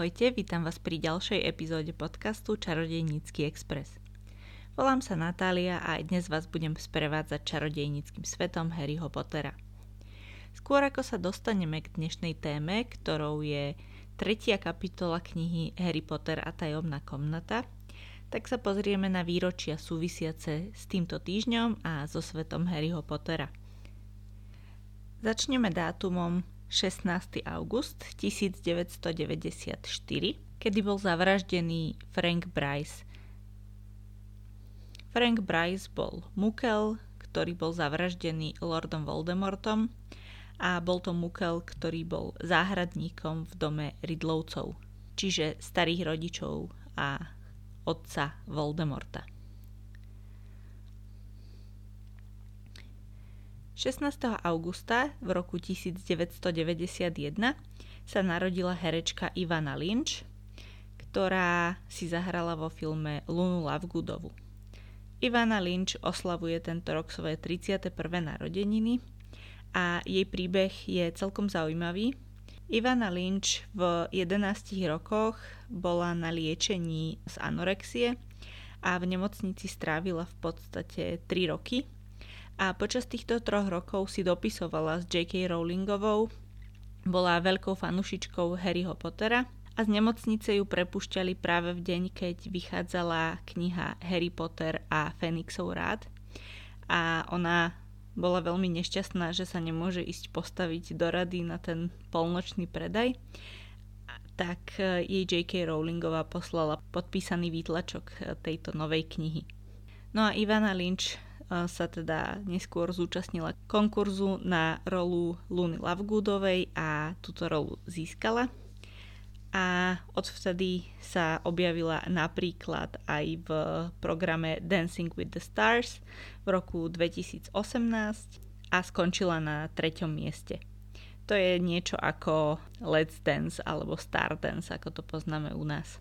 Ahojte, vítam vás pri ďalšej epizóde podcastu Čarodejnícky Express. Volám sa Natália a aj dnes vás budem sprevádzať čarodejníckým svetom Harryho Pottera. Skôr ako sa dostaneme k dnešnej téme, ktorou je tretia kapitola knihy Harry Potter a tajomná komnata, tak sa pozrieme na výročia súvisiace s týmto týždňom a so svetom Harryho Pottera. Začneme dátumom 16. august 1994, kedy bol zavraždený Frank Bryce. Frank Bryce bol mukel, ktorý bol zavraždený Lordom Voldemortom a bol to mukel, ktorý bol záhradníkom v dome Ridlovcov, čiže starých rodičov a otca Voldemorta. 16. augusta v roku 1991 sa narodila herečka Ivana Lynch, ktorá si zahrala vo filme Lunu Lovegoodovú. Ivana Lynch oslavuje tento rok svoje 31. narodeniny a jej príbeh je celkom zaujímavý. Ivana Lynch v 11 rokoch bola na liečení z anorexie a v nemocnici strávila v podstate 3 roky a počas týchto troch rokov si dopisovala s J.K. Rowlingovou, bola veľkou fanušičkou Harryho Pottera a z nemocnice ju prepušťali práve v deň, keď vychádzala kniha Harry Potter a Fenixov rád a ona bola veľmi nešťastná, že sa nemôže ísť postaviť do rady na ten polnočný predaj tak e, jej J.K. Rowlingová poslala podpísaný výtlačok e, tejto novej knihy. No a Ivana Lynch sa teda neskôr zúčastnila konkurzu na rolu Luny Lovegoodovej a túto rolu získala. A odvtedy sa objavila napríklad aj v programe Dancing with the Stars v roku 2018 a skončila na treťom mieste. To je niečo ako Let's Dance alebo Star Dance, ako to poznáme u nás.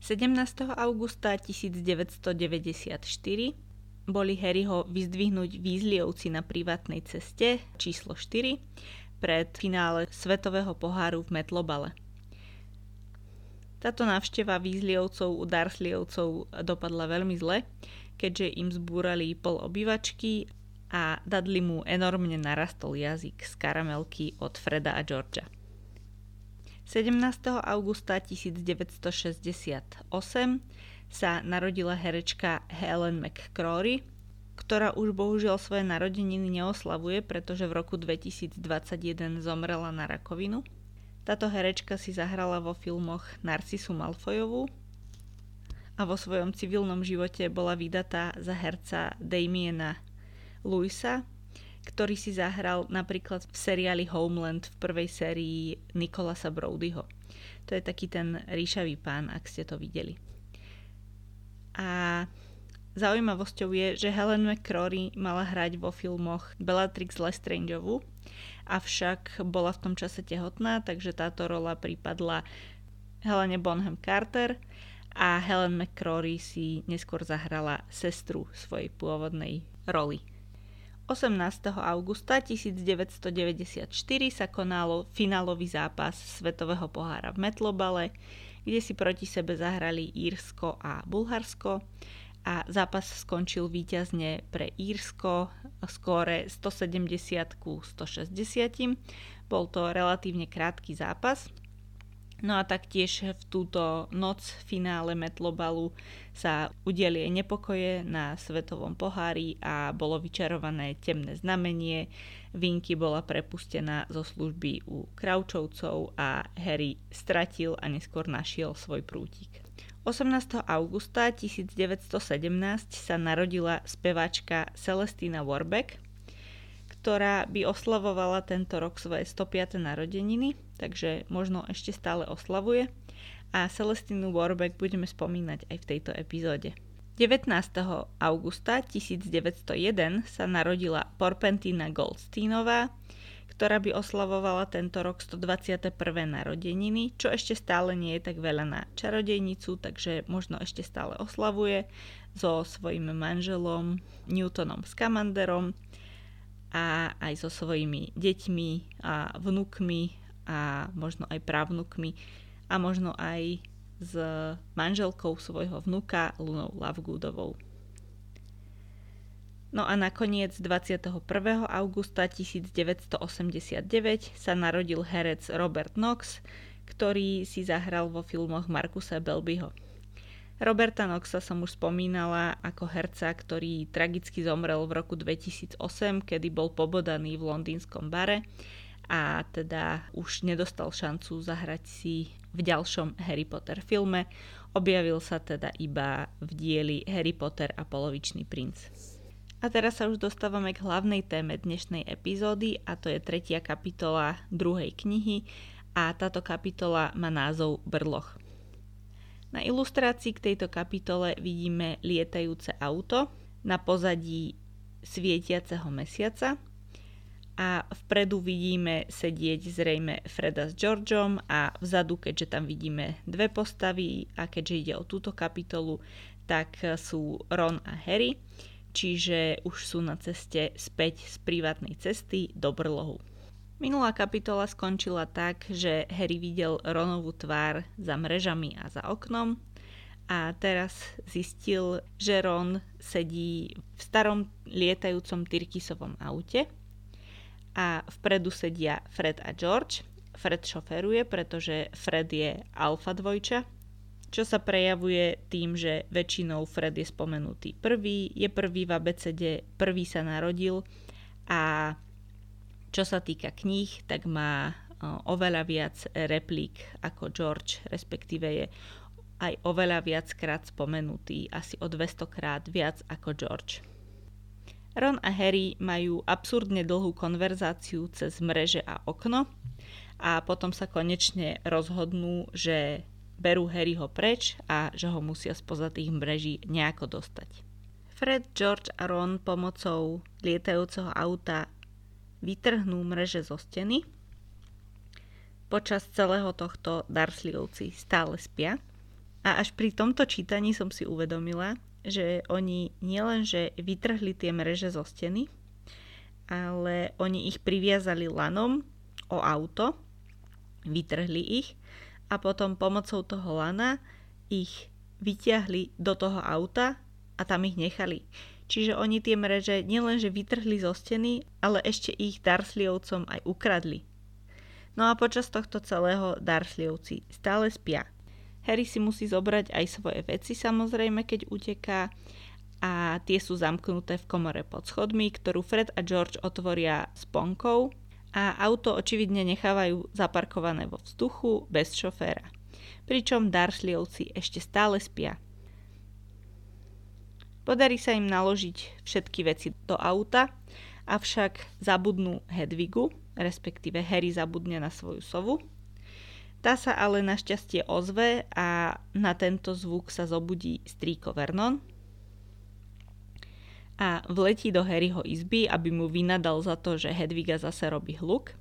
17. augusta 1994 boli Harryho vyzdvihnúť výzlievci na privátnej ceste číslo 4 pred finále Svetového poháru v Metlobale. Táto návšteva výzlievcov u Darslievcov dopadla veľmi zle, keďže im zbúrali pol obývačky a Dudley mu enormne narastol jazyk z karamelky od Freda a Georgia. 17. augusta 1968 sa narodila herečka Helen McCrory, ktorá už bohužiaľ svoje narodeniny neoslavuje, pretože v roku 2021 zomrela na rakovinu. Táto herečka si zahrala vo filmoch Narcisu Malfoyovú a vo svojom civilnom živote bola vydatá za herca Damiena Louisa, ktorý si zahral napríklad v seriáli Homeland v prvej sérii Nikolasa Brodyho. To je taký ten ríšavý pán, ak ste to videli. A zaujímavosťou je, že Helen McCrory mala hrať vo filmoch Bellatrix Lestrangeovú, avšak bola v tom čase tehotná, takže táto rola pripadla Helene Bonham Carter a Helen McCrory si neskôr zahrala sestru svojej pôvodnej roli 18. augusta 1994 sa konalo finálový zápas Svetového pohára v Metlobale, kde si proti sebe zahrali Írsko a Bulharsko a zápas skončil víťazne pre Írsko skóre 170 ku 160. Bol to relatívne krátky zápas, No a taktiež v túto noc v finále Metlobalu sa udiali aj nepokoje na Svetovom pohári a bolo vyčarované temné znamenie. Vinky bola prepustená zo služby u Kraučovcov a Harry stratil a neskôr našiel svoj prútik. 18. augusta 1917 sa narodila speváčka Celestina Warbeck, ktorá by oslavovala tento rok svoje 105. narodeniny, takže možno ešte stále oslavuje. A Celestinu Warbeck budeme spomínať aj v tejto epizóde. 19. augusta 1901 sa narodila Porpentina Goldsteinová, ktorá by oslavovala tento rok 121. narodeniny, čo ešte stále nie je tak veľa na čarodejnicu, takže možno ešte stále oslavuje so svojím manželom Newtonom Scamanderom a aj so svojimi deťmi a vnúkmi a možno aj právnukmi a možno aj s manželkou svojho vnuka Lunou Lovegoodovou. No a nakoniec 21. augusta 1989 sa narodil herec Robert Knox, ktorý si zahral vo filmoch Markusa Belbyho. Roberta Knoxa som už spomínala ako herca, ktorý tragicky zomrel v roku 2008, kedy bol pobodaný v londýnskom bare a teda už nedostal šancu zahrať si v ďalšom Harry Potter filme. Objavil sa teda iba v dieli Harry Potter a polovičný princ. A teraz sa už dostávame k hlavnej téme dnešnej epizódy a to je tretia kapitola druhej knihy a táto kapitola má názov Brloch. Na ilustrácii k tejto kapitole vidíme lietajúce auto na pozadí svietiaceho mesiaca a vpredu vidíme sedieť zrejme Freda s Georgeom a vzadu, keďže tam vidíme dve postavy a keďže ide o túto kapitolu, tak sú Ron a Harry, čiže už sú na ceste späť z privátnej cesty do brlohu. Minulá kapitola skončila tak, že Harry videl Ronovú tvár za mrežami a za oknom a teraz zistil, že Ron sedí v starom lietajúcom Tyrkisovom aute a vpredu sedia Fred a George. Fred šoferuje, pretože Fred je alfa dvojča, čo sa prejavuje tým, že väčšinou Fred je spomenutý prvý, je prvý v abecede, prvý sa narodil a čo sa týka kníh, tak má oveľa viac replík ako George, respektíve je aj oveľa viackrát spomenutý, asi o 200 krát viac ako George. Ron a Harry majú absurdne dlhú konverzáciu cez mreže a okno a potom sa konečne rozhodnú, že berú Harryho preč a že ho musia spoza tých mreží nejako dostať. Fred, George a Ron pomocou lietajúceho auta vytrhnú mreže zo steny. Počas celého tohto Darsleyovci stále spia. A až pri tomto čítaní som si uvedomila, že oni nielenže vytrhli tie mreže zo steny, ale oni ich priviazali lanom o auto, vytrhli ich a potom pomocou toho lana ich vyťahli do toho auta a tam ich nechali. Čiže oni tie mreže nielenže vytrhli zo steny, ale ešte ich Darsleyovcom aj ukradli. No a počas tohto celého Darsleyovci stále spia. Harry si musí zobrať aj svoje veci samozrejme, keď uteká a tie sú zamknuté v komore pod schodmi, ktorú Fred a George otvoria sponkou a auto očividne nechávajú zaparkované vo vzduchu bez šoféra. Pričom Darsleyovci ešte stále spia. Podarí sa im naložiť všetky veci do auta, avšak zabudnú Hedvigu, respektíve Harry zabudne na svoju sovu. Tá sa ale našťastie ozve a na tento zvuk sa zobudí strýko Vernon a vletí do Harryho izby, aby mu vynadal za to, že Hedviga zase robí hluk.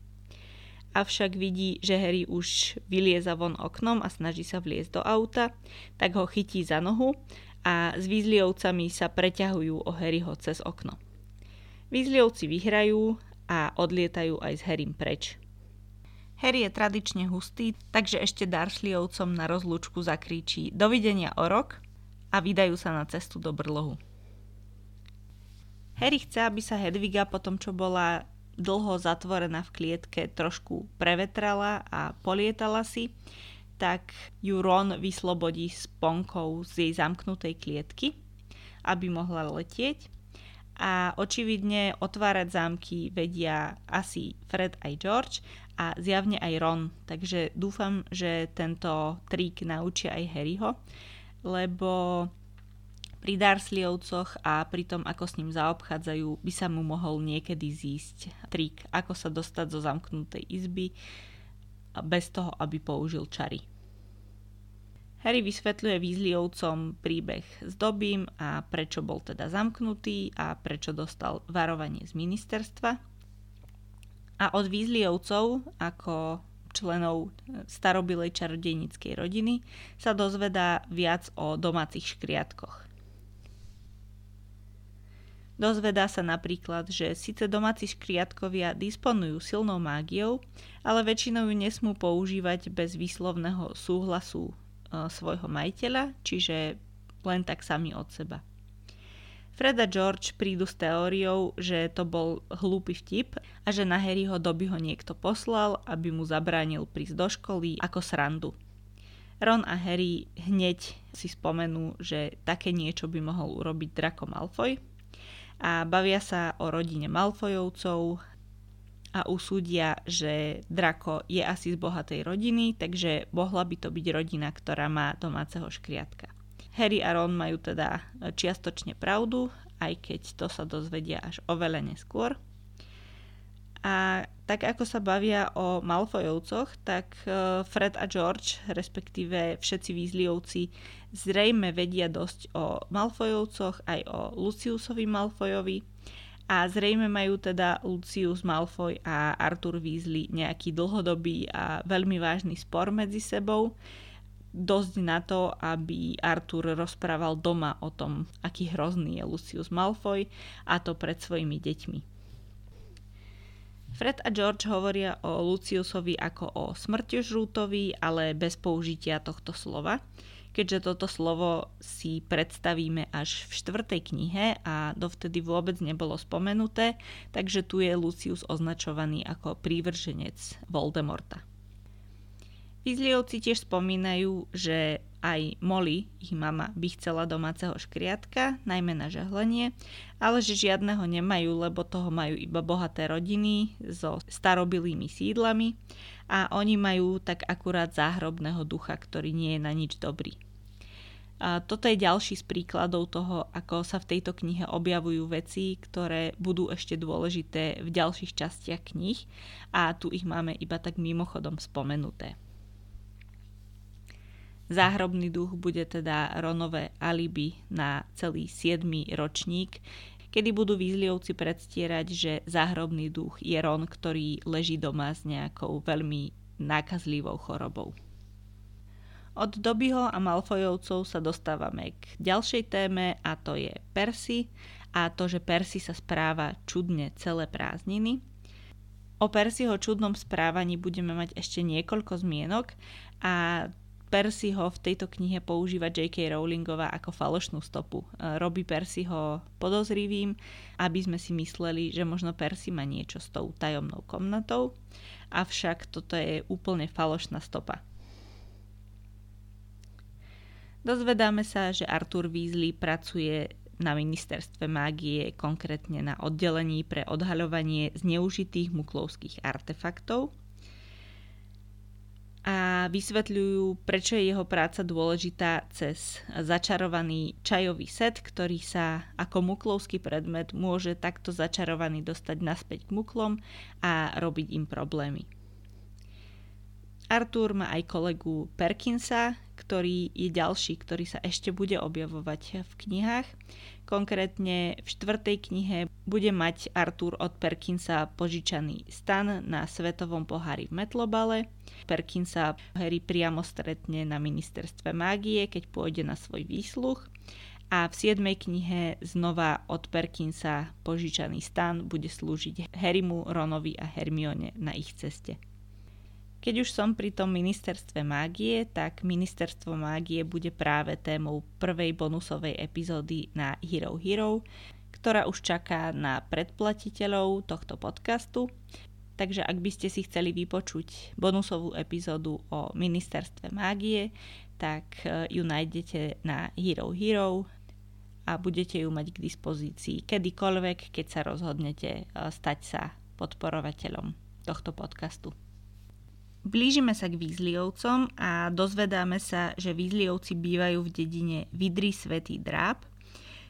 Avšak vidí, že Harry už vylieza von oknom a snaží sa vliezť do auta, tak ho chytí za nohu a s Weasleyovcami sa preťahujú o Harryho cez okno. Weasleyovci vyhrajú a odlietajú aj s Harrym preč. Harry je tradične hustý, takže ešte Dursleyovcom na rozlúčku zakríči dovidenia o rok a vydajú sa na cestu do brlohu. Harry chce, aby sa Hedviga po tom, čo bola dlho zatvorená v klietke, trošku prevetrala a polietala si, tak ju Ron vyslobodí s ponkou z jej zamknutej klietky, aby mohla letieť. A očividne otvárať zámky vedia asi Fred aj George a zjavne aj Ron. Takže dúfam, že tento trik naučia aj Harryho, lebo pri Dursleyovcoch a pri tom, ako s ním zaobchádzajú, by sa mu mohol niekedy zísť trik, ako sa dostať zo zamknutej izby bez toho, aby použil čary. Harry vysvetľuje Weasleyovcom príbeh s Dobím a prečo bol teda zamknutý a prečo dostal varovanie z ministerstva. A od Weasleyovcov ako členov starobilej čarodejníckej rodiny sa dozvedá viac o domácich škriatkoch. Dozvedá sa napríklad, že síce domáci škriatkovia disponujú silnou mágiou, ale väčšinou ju nesmú používať bez výslovného súhlasu e, svojho majiteľa, čiže len tak sami od seba. Fred a George prídu s teóriou, že to bol hlúpy vtip a že na Harryho doby ho niekto poslal, aby mu zabránil prísť do školy ako srandu. Ron a Harry hneď si spomenú, že také niečo by mohol urobiť Draco Malfoy a bavia sa o rodine Malfoyovcov a usúdia, že Draco je asi z bohatej rodiny, takže mohla by to byť rodina, ktorá má domáceho škriatka. Harry a Ron majú teda čiastočne pravdu, aj keď to sa dozvedia až oveľa neskôr. A tak ako sa bavia o Malfoyovcoch, tak e, Fred a George, respektíve všetci Weasleyovci, zrejme vedia dosť o Malfoyovcoch aj o Luciusovi Malfoyovi a zrejme majú teda Lucius Malfoy a Arthur Weasley nejaký dlhodobý a veľmi vážny spor medzi sebou, dosť na to, aby Arthur rozprával doma o tom, aký hrozný je Lucius Malfoy a to pred svojimi deťmi. Fred a George hovoria o Luciusovi ako o smrťožrútovi, ale bez použitia tohto slova, keďže toto slovo si predstavíme až v štvrtej knihe a dovtedy vôbec nebolo spomenuté, takže tu je Lucius označovaný ako prívrženec Voldemorta. Weasleyovci tiež spomínajú, že aj Molly, ich mama, by chcela domáceho škriatka, najmä na žehlenie, ale že žiadneho nemajú, lebo toho majú iba bohaté rodiny so starobilými sídlami a oni majú tak akurát záhrobného ducha, ktorý nie je na nič dobrý. A toto je ďalší z príkladov toho, ako sa v tejto knihe objavujú veci, ktoré budú ešte dôležité v ďalších častiach knih a tu ich máme iba tak mimochodom spomenuté. Záhrobný duch bude teda Ronové alibi na celý 7. ročník, kedy budú výzliovci predstierať, že záhrobný duch je Ron, ktorý leží doma s nejakou veľmi nákazlivou chorobou. Od Dobyho a Malfojovcov sa dostávame k ďalšej téme a to je Percy a to, že Percy sa správa čudne celé prázdniny. O Percyho čudnom správaní budeme mať ešte niekoľko zmienok a Percy ho v tejto knihe používa J.K. Rowlingová ako falošnú stopu. E, robí Percy ho podozrivým, aby sme si mysleli, že možno Percy má niečo s tou tajomnou komnatou, avšak toto je úplne falošná stopa. Dozvedáme sa, že Arthur Weasley pracuje na ministerstve mágie, konkrétne na oddelení pre odhaľovanie zneužitých muklovských artefaktov – a vysvetľujú, prečo je jeho práca dôležitá cez začarovaný čajový set, ktorý sa ako muklovský predmet môže takto začarovaný dostať naspäť k muklom a robiť im problémy. Artur má aj kolegu Perkinsa, ktorý je ďalší, ktorý sa ešte bude objavovať v knihách. Konkrétne v štvrtej knihe bude mať Artur od Perkinsa požičaný stan na svetovom pohári v Metlobale. Perkinsa Harry priamo stretne na ministerstve mágie, keď pôjde na svoj výsluch. A v 7. knihe znova od Perkinsa požičaný stan bude slúžiť Harrymu, Ronovi a Hermione na ich ceste. Keď už som pri tom ministerstve mágie, tak ministerstvo mágie bude práve témou prvej bonusovej epizódy na Hero Hero, ktorá už čaká na predplatiteľov tohto podcastu. Takže ak by ste si chceli vypočuť bonusovú epizódu o ministerstve mágie, tak e, ju nájdete na Hero Hero a budete ju mať k dispozícii kedykoľvek, keď sa rozhodnete e, stať sa podporovateľom tohto podcastu. Blížime sa k Výzliovcom a dozvedáme sa, že Výzliovci bývajú v dedine Vidry Svetý Dráp,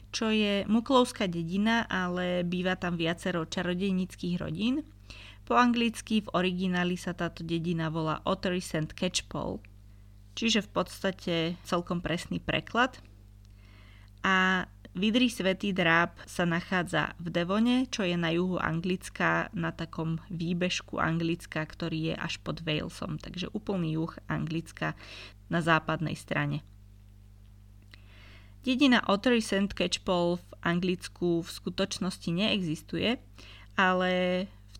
čo je muklovská dedina, ale býva tam viacero čarodejnických rodín. Po anglicky v origináli sa táto dedina volá Ottery St. Catchpole, čiže v podstate celkom presný preklad. A Vidry Svetý dráp sa nachádza v Devone, čo je na juhu Anglicka, na takom výbežku Anglicka, ktorý je až pod Walesom, takže úplný juh Anglicka na západnej strane. Dedina Ottery St. Catchpole v Anglicku v skutočnosti neexistuje, ale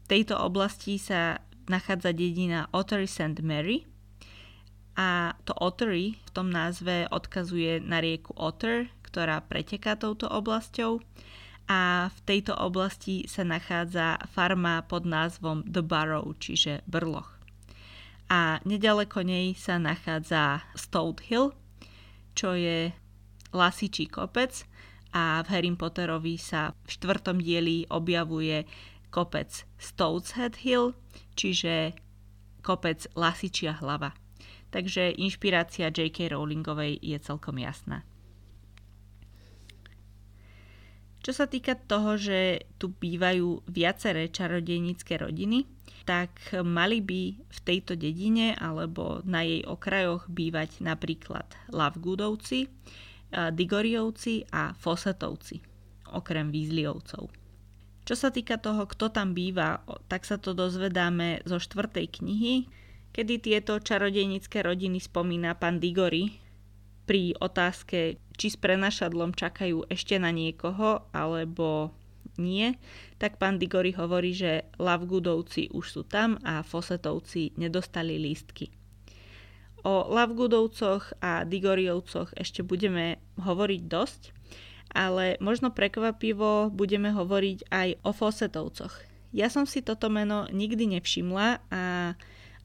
tejto oblasti sa nachádza dedina Ottery St. Mary a to Ottery v tom názve odkazuje na rieku Otter, ktorá preteká touto oblasťou a v tejto oblasti sa nachádza farma pod názvom The Barrow, čiže Brloch a nedaleko nej sa nachádza Stout Hill, čo je lasičí kopec a v Harry Potterovi sa v štvrtom dieli objavuje kopec Stout's Head Hill, čiže kopec lasičia hlava. Takže inšpirácia J.K. Rowlingovej je celkom jasná. Čo sa týka toho, že tu bývajú viaceré čarodejnícke rodiny, tak mali by v tejto dedine alebo na jej okrajoch bývať napríklad Lavgudovci, Digoriovci a Fosetovci, okrem Výzliovcov. Čo sa týka toho, kto tam býva, tak sa to dozvedáme zo štvrtej knihy, kedy tieto čarodejnícke rodiny spomína pán Digori pri otázke, či s prenašadlom čakajú ešte na niekoho, alebo nie, tak pán Digori hovorí, že Lavgudovci už sú tam a Fosetovci nedostali lístky. O Lavgudovcoch a Digoriovcoch ešte budeme hovoriť dosť, ale možno prekvapivo budeme hovoriť aj o Fosetovcoch. Ja som si toto meno nikdy nevšimla a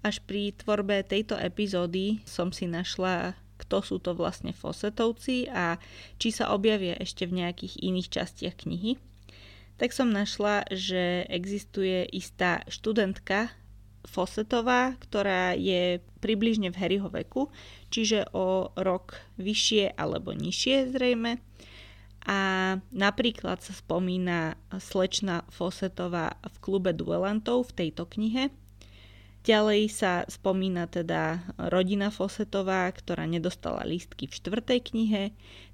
až pri tvorbe tejto epizódy som si našla kto sú to vlastne Fosetovci a či sa objavia ešte v nejakých iných častiach knihy. Tak som našla, že existuje istá študentka Fosetová, ktorá je približne v Harryho veku, čiže o rok vyššie alebo nižšie zrejme. A napríklad sa spomína slečna Fosetová v klube duelantov v tejto knihe. Ďalej sa spomína teda rodina Fosetová, ktorá nedostala lístky v štvrtej knihe.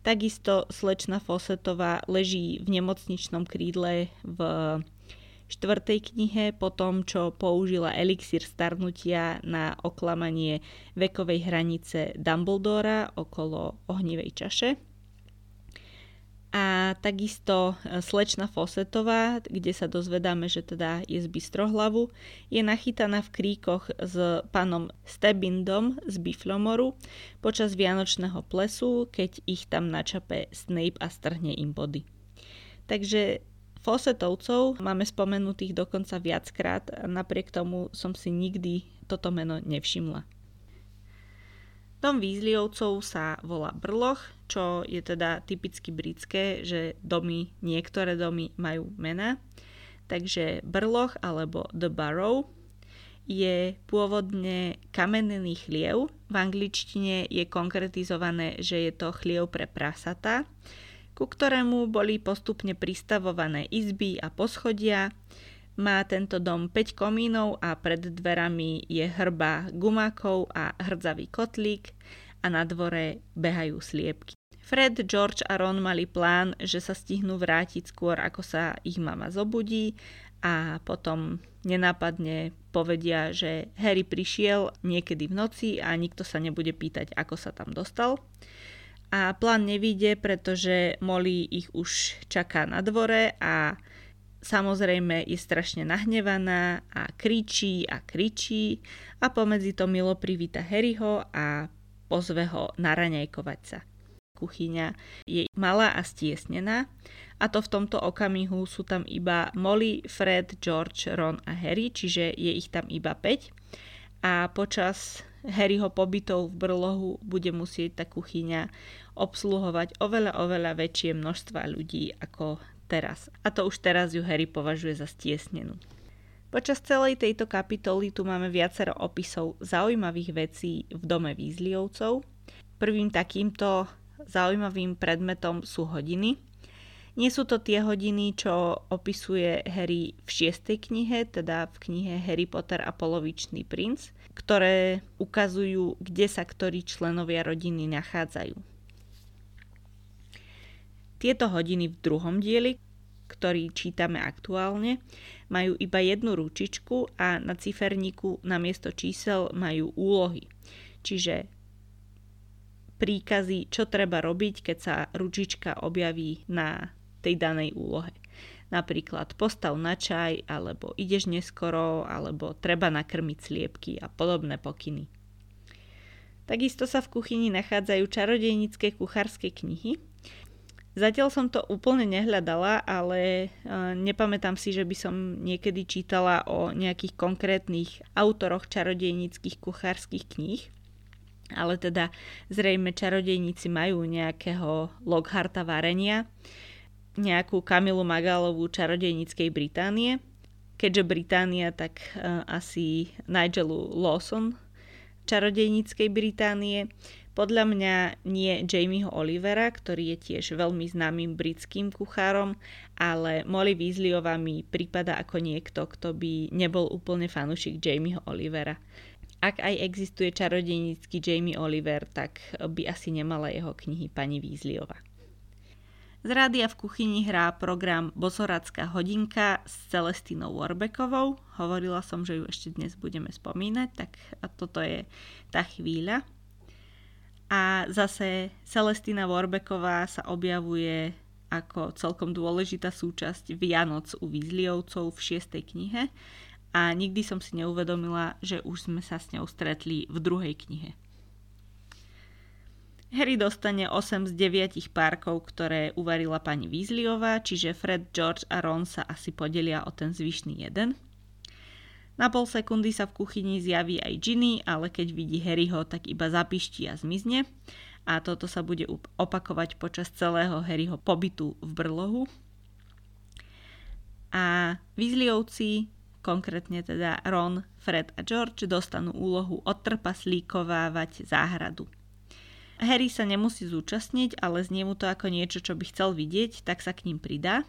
Takisto slečna Fosetová leží v nemocničnom krídle v štvrtej knihe po tom, čo použila elixír starnutia na oklamanie vekovej hranice Dumbledora okolo ohnivej čaše a takisto e, slečna Fosetová, kde sa dozvedáme, že teda je z Bystrohlavu, je nachytaná v kríkoch s pánom Stebindom z Biflomoru počas Vianočného plesu, keď ich tam načape Snape a strhne im body. Takže Fosetovcov máme spomenutých dokonca viackrát, napriek tomu som si nikdy toto meno nevšimla. Dom Weasleyovcov sa volá Brloch, čo je teda typicky britské, že domy, niektoré domy majú mena. Takže Brloch alebo The Barrow je pôvodne kamenný chliev. V angličtine je konkretizované, že je to chliev pre prasata, ku ktorému boli postupne pristavované izby a poschodia, má tento dom 5 komínov a pred dverami je hrba gumákov a hrdzavý kotlík a na dvore behajú sliepky. Fred, George a Ron mali plán, že sa stihnú vrátiť skôr, ako sa ich mama zobudí a potom nenápadne povedia, že Harry prišiel niekedy v noci a nikto sa nebude pýtať, ako sa tam dostal. A plán nevíde, pretože Molly ich už čaká na dvore a samozrejme je strašne nahnevaná a kričí a kričí a pomedzi to milo privíta Harryho a pozve ho naraňajkovať sa. Kuchyňa je malá a stiesnená a to v tomto okamihu sú tam iba Molly, Fred, George, Ron a Harry, čiže je ich tam iba 5 a počas Harryho pobytov v brlohu bude musieť tá kuchyňa obsluhovať oveľa, oveľa väčšie množstva ľudí ako teraz. A to už teraz ju Harry považuje za stiesnenú. Počas celej tejto kapitoly tu máme viacero opisov zaujímavých vecí v dome Výzliovcov. Prvým takýmto zaujímavým predmetom sú hodiny. Nie sú to tie hodiny, čo opisuje Harry v šiestej knihe, teda v knihe Harry Potter a polovičný princ, ktoré ukazujú, kde sa ktorí členovia rodiny nachádzajú. Tieto hodiny v druhom dieli, ktorý čítame aktuálne, majú iba jednu ručičku a na ciferníku na miesto čísel majú úlohy. Čiže príkazy, čo treba robiť, keď sa ručička objaví na tej danej úlohe. Napríklad postav na čaj, alebo ideš neskoro, alebo treba nakrmiť sliepky a podobné pokyny. Takisto sa v kuchyni nachádzajú čarodejnícke kuchárske knihy. Zatiaľ som to úplne nehľadala, ale e, nepamätám si, že by som niekedy čítala o nejakých konkrétnych autoroch čarodejníckých kuchárskych kníh. Ale teda zrejme čarodejníci majú nejakého Lockharta varenia nejakú Kamilu Magalovú čarodejníckej Británie. Keďže Británia, tak uh, asi Nigelu Lawson čarodejníckej Británie. Podľa mňa nie Jamieho Olivera, ktorý je tiež veľmi známym britským kuchárom, ale Molly Weasleyová mi prípada ako niekto, kto by nebol úplne fanúšik Jamieho Olivera. Ak aj existuje čarodejnícky Jamie Oliver, tak by asi nemala jeho knihy pani Weasleyová. Z rádia v kuchyni hrá program Bosoradská hodinka s Celestinou Warbekovou. Hovorila som, že ju ešte dnes budeme spomínať, tak toto je tá chvíľa. A zase Celestina Warbeková sa objavuje ako celkom dôležitá súčasť Vianoc u Výzliovcov v šiestej knihe a nikdy som si neuvedomila, že už sme sa s ňou stretli v druhej knihe. Harry dostane 8 z 9 párkov, ktoré uvarila pani Weasleyová, čiže Fred, George a Ron sa asi podelia o ten zvyšný jeden. Na pol sekundy sa v kuchyni zjaví aj Ginny, ale keď vidí Harryho, tak iba zapiští a zmizne. A toto sa bude opakovať počas celého Harryho pobytu v brlohu. A Weasleyovci, konkrétne teda Ron, Fred a George, dostanú úlohu odtrpaslíkovávať záhradu. Harry sa nemusí zúčastniť, ale znie mu to ako niečo, čo by chcel vidieť, tak sa k ním pridá.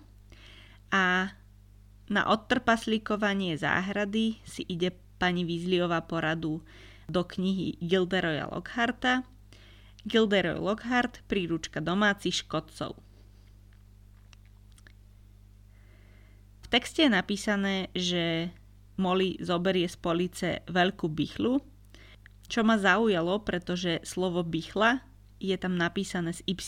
A na odtrpaslíkovanie záhrady si ide pani Weasleyová poradu do knihy Gilderoya Lockharta. Gilderoy Lockhart, príručka domácich škodcov. V texte je napísané, že Molly zoberie z police veľkú bychlu, čo ma zaujalo, pretože slovo bychla je tam napísané s Y,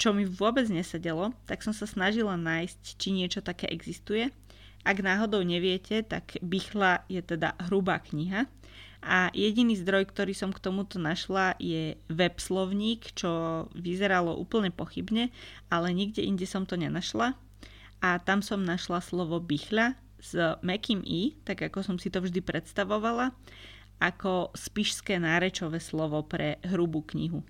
čo mi vôbec nesedelo, tak som sa snažila nájsť, či niečo také existuje. Ak náhodou neviete, tak Bychla je teda hrubá kniha a jediný zdroj, ktorý som k tomuto našla je webslovník, čo vyzeralo úplne pochybne, ale nikde inde som to nenašla a tam som našla slovo Bychla s mekým i, tak ako som si to vždy predstavovala ako spišské nárečové slovo pre hrubú knihu.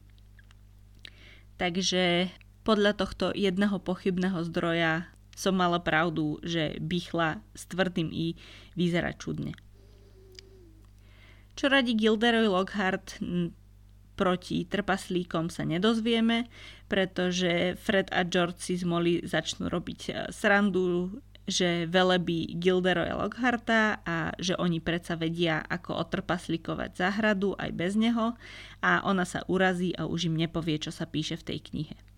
Takže podľa tohto jedného pochybného zdroja som mala pravdu, že bychla s tvrdým i vyzerá čudne. Čo radí Gilderoy Lockhart proti trpaslíkom sa nedozvieme, pretože Fred a George si z Molly začnú robiť eh, srandu, že velebí Gilderoya Lockharta a že oni predsa vedia, ako otrpaslikovať záhradu aj bez neho a ona sa urazí a už im nepovie, čo sa píše v tej knihe.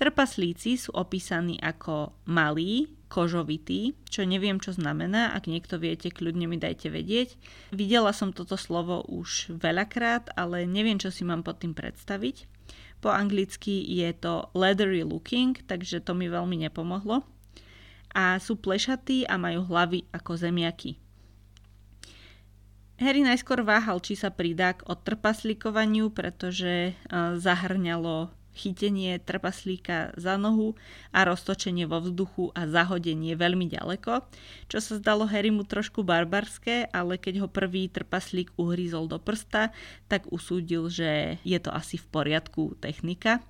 Trpaslíci sú opísaní ako malí, kožovití, čo neviem, čo znamená, ak niekto viete, kľudne mi dajte vedieť. Videla som toto slovo už veľakrát, ale neviem, čo si mám pod tým predstaviť. Po anglicky je to leathery looking, takže to mi veľmi nepomohlo a sú plešatí a majú hlavy ako zemiaky. Harry najskôr váhal, či sa pridá k odtrpaslíkovaniu, pretože e, zahrňalo chytenie trpaslíka za nohu a roztočenie vo vzduchu a zahodenie veľmi ďaleko, čo sa zdalo Harrymu trošku barbarské, ale keď ho prvý trpaslík uhrízol do prsta, tak usúdil, že je to asi v poriadku technika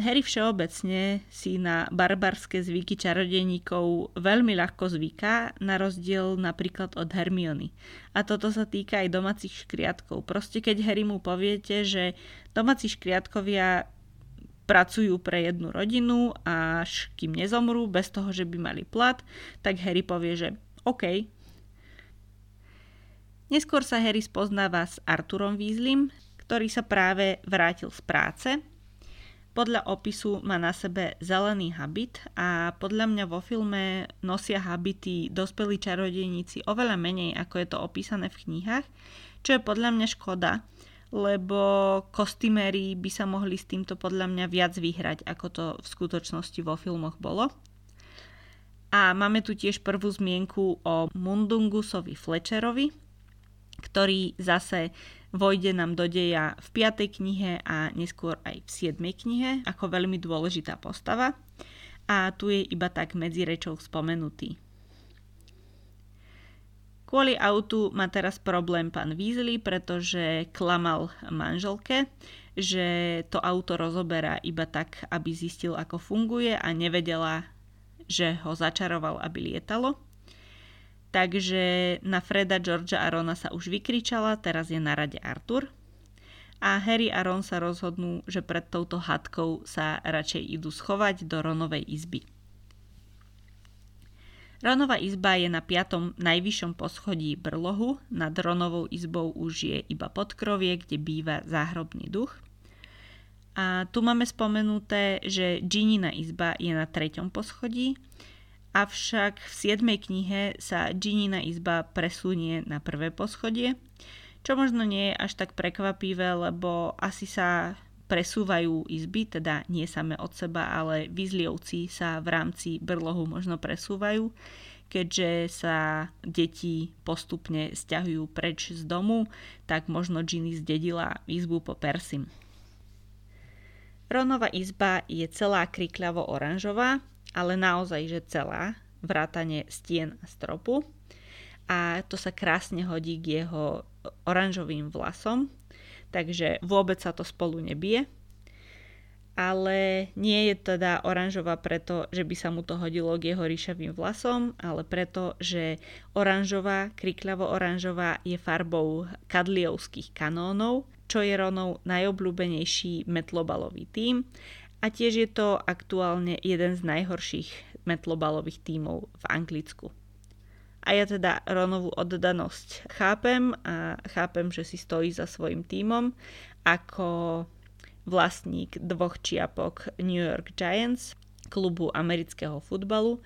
Harry všeobecne si na barbarské zvyky čarodejníkov veľmi ľahko zvyká, na rozdiel napríklad od Hermiony. A toto sa týka aj domácich škriatkov. Proste keď Harry mu poviete, že domáci škriatkovia pracujú pre jednu rodinu až kým nezomrú bez toho, že by mali plat, tak Harry povie, že OK. Neskôr sa Harry spoznáva s Arturom Weasleym, ktorý sa práve vrátil z práce podľa opisu má na sebe zelený habit a podľa mňa vo filme nosia habity dospelí čarodejníci oveľa menej, ako je to opísané v knihách, čo je podľa mňa škoda, lebo kostýmeri by sa mohli s týmto podľa mňa viac vyhrať, ako to v skutočnosti vo filmoch bolo. A máme tu tiež prvú zmienku o Mundungusovi Fletcherovi, ktorý zase vojde nám do deja v 5. knihe a neskôr aj v 7. knihe ako veľmi dôležitá postava a tu je iba tak medzi rečou spomenutý. Kvôli autu má teraz problém pán Weasley, pretože klamal manželke, že to auto rozoberá iba tak, aby zistil, ako funguje a nevedela, že ho začaroval, aby lietalo. Takže na Freda, Georgia a Rona sa už vykričala, teraz je na rade Arthur. A Harry a Ron sa rozhodnú, že pred touto hadkou sa radšej idú schovať do Ronovej izby. Ronová izba je na piatom najvyššom poschodí brlohu, nad Ronovou izbou už je iba podkrovie, kde býva záhrobný duch. A tu máme spomenuté, že Ginina izba je na treťom poschodí, avšak v 7. knihe sa Ginina izba presunie na prvé poschodie, čo možno nie je až tak prekvapivé, lebo asi sa presúvajú izby, teda nie same od seba, ale vyzlievci sa v rámci brlohu možno presúvajú, keďže sa deti postupne stiahujú preč z domu, tak možno Ginny zdedila izbu po Persim. Ronova izba je celá krikľavo oranžová, ale naozaj, že celá, vrátane stien a stropu. A to sa krásne hodí k jeho oranžovým vlasom, takže vôbec sa to spolu nebije. Ale nie je teda oranžová preto, že by sa mu to hodilo k jeho ríšavým vlasom, ale preto, že oranžová, krikľavo oranžová je farbou kadliovských kanónov, čo je Ronov najobľúbenejší metlobalový tím a tiež je to aktuálne jeden z najhorších metlobalových tímov v Anglicku. A ja teda Ronovú oddanosť chápem a chápem, že si stojí za svojim tímom ako vlastník dvoch čiapok New York Giants, klubu amerického futbalu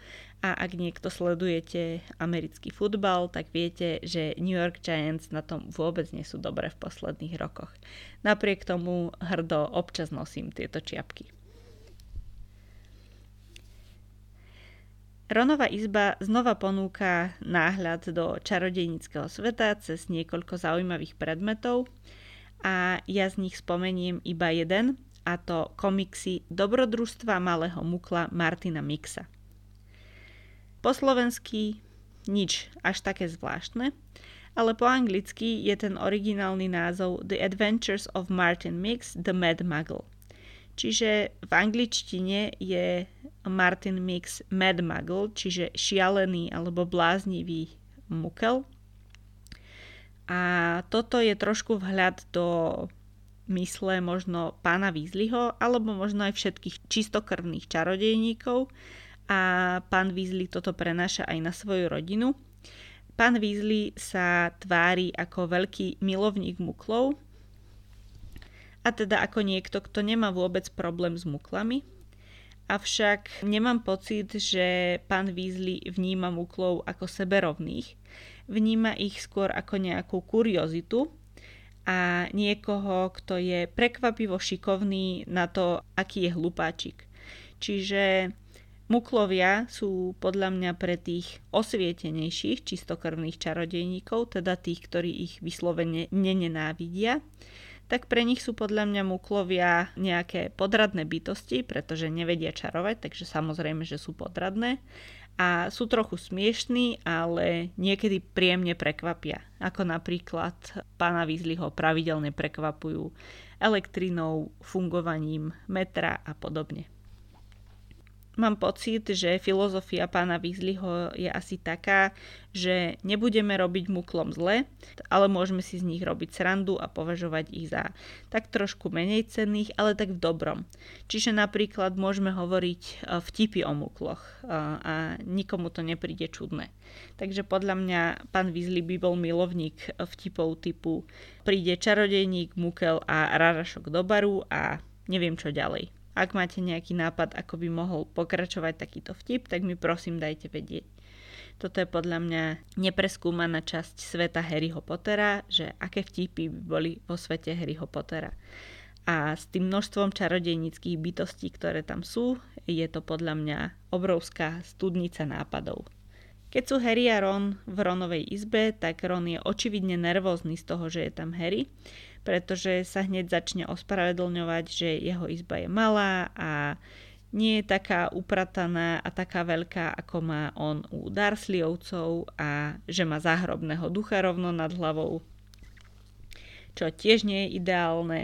a ak niekto sledujete americký futbal, tak viete, že New York Giants na tom vôbec nie sú dobré v posledných rokoch. Napriek tomu hrdo občas nosím tieto čiapky. Ronova izba znova ponúka náhľad do čarodejnického sveta cez niekoľko zaujímavých predmetov a ja z nich spomeniem iba jeden, a to komiksy Dobrodružstva malého mukla Martina Mixa. Po slovensky nič až také zvláštne, ale po anglicky je ten originálny názov The Adventures of Martin Mix, The Mad Muggle. Čiže v angličtine je Martin Mix Mad Muggle, čiže šialený alebo bláznivý mukel. A toto je trošku vhľad do mysle možno pána Weasleyho, alebo možno aj všetkých čistokrvných čarodejníkov. A pán Weasley toto prenáša aj na svoju rodinu. Pán Weasley sa tvári ako veľký milovník muklov, a teda ako niekto, kto nemá vôbec problém s muklami. Avšak nemám pocit, že pán Weasley vníma muklov ako seberovných. Vníma ich skôr ako nejakú kuriozitu a niekoho, kto je prekvapivo šikovný na to, aký je hlupáčik. Čiže muklovia sú podľa mňa pre tých osvietenejších čistokrvných čarodejníkov, teda tých, ktorí ich vyslovene nenenávidia tak pre nich sú podľa mňa muklovia nejaké podradné bytosti, pretože nevedia čarovať, takže samozrejme, že sú podradné a sú trochu smiešní, ale niekedy príjemne prekvapia. Ako napríklad pána Weasleyho pravidelne prekvapujú elektrinou, fungovaním metra a podobne mám pocit, že filozofia pána Weasleyho je asi taká, že nebudeme robiť muklom zle, ale môžeme si z nich robiť srandu a považovať ich za tak trošku menej cenných, ale tak v dobrom. Čiže napríklad môžeme hovoriť e, vtipy o mukloch e, a nikomu to nepríde čudné. Takže podľa mňa pán Weasley by bol milovník vtipov typu príde čarodejník, mukel a rarašok do baru a neviem čo ďalej. Ak máte nejaký nápad, ako by mohol pokračovať takýto vtip, tak mi prosím dajte vedieť. Toto je podľa mňa nepreskúmaná časť sveta Harryho Pottera, že aké vtipy by boli vo svete Harryho Pottera. A s tým množstvom čarodejnických bytostí, ktoré tam sú, je to podľa mňa obrovská studnica nápadov. Keď sú Harry a Ron v Ronovej izbe, tak Ron je očividne nervózny z toho, že je tam Harry, pretože sa hneď začne ospravedlňovať, že jeho izba je malá a nie je taká uprataná a taká veľká, ako má on u Darsliovcov a že má záhrobného ducha rovno nad hlavou, čo tiež nie je ideálne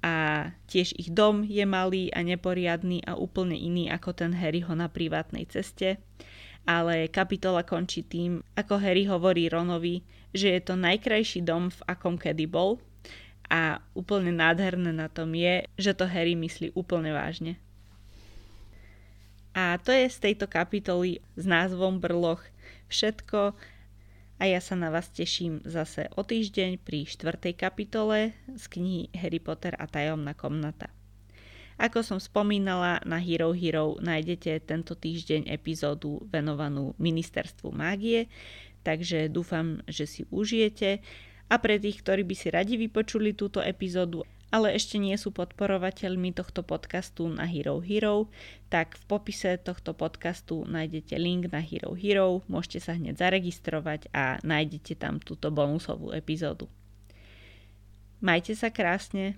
a tiež ich dom je malý a neporiadný a úplne iný ako ten Harryho na privátnej ceste. Ale kapitola končí tým, ako Harry hovorí Ronovi, že je to najkrajší dom, v akom kedy bol a úplne nádherné na tom je, že to Harry myslí úplne vážne. A to je z tejto kapitoly s názvom Brloch všetko a ja sa na vás teším zase o týždeň pri štvrtej kapitole z knihy Harry Potter a tajomná komnata. Ako som spomínala, na Hero Hero nájdete tento týždeň epizódu venovanú ministerstvu mágie, takže dúfam, že si užijete. A pre tých, ktorí by si radi vypočuli túto epizódu ale ešte nie sú podporovateľmi tohto podcastu na Hero Hero, tak v popise tohto podcastu nájdete link na Hero Hero, môžete sa hneď zaregistrovať a nájdete tam túto bonusovú epizódu. Majte sa krásne.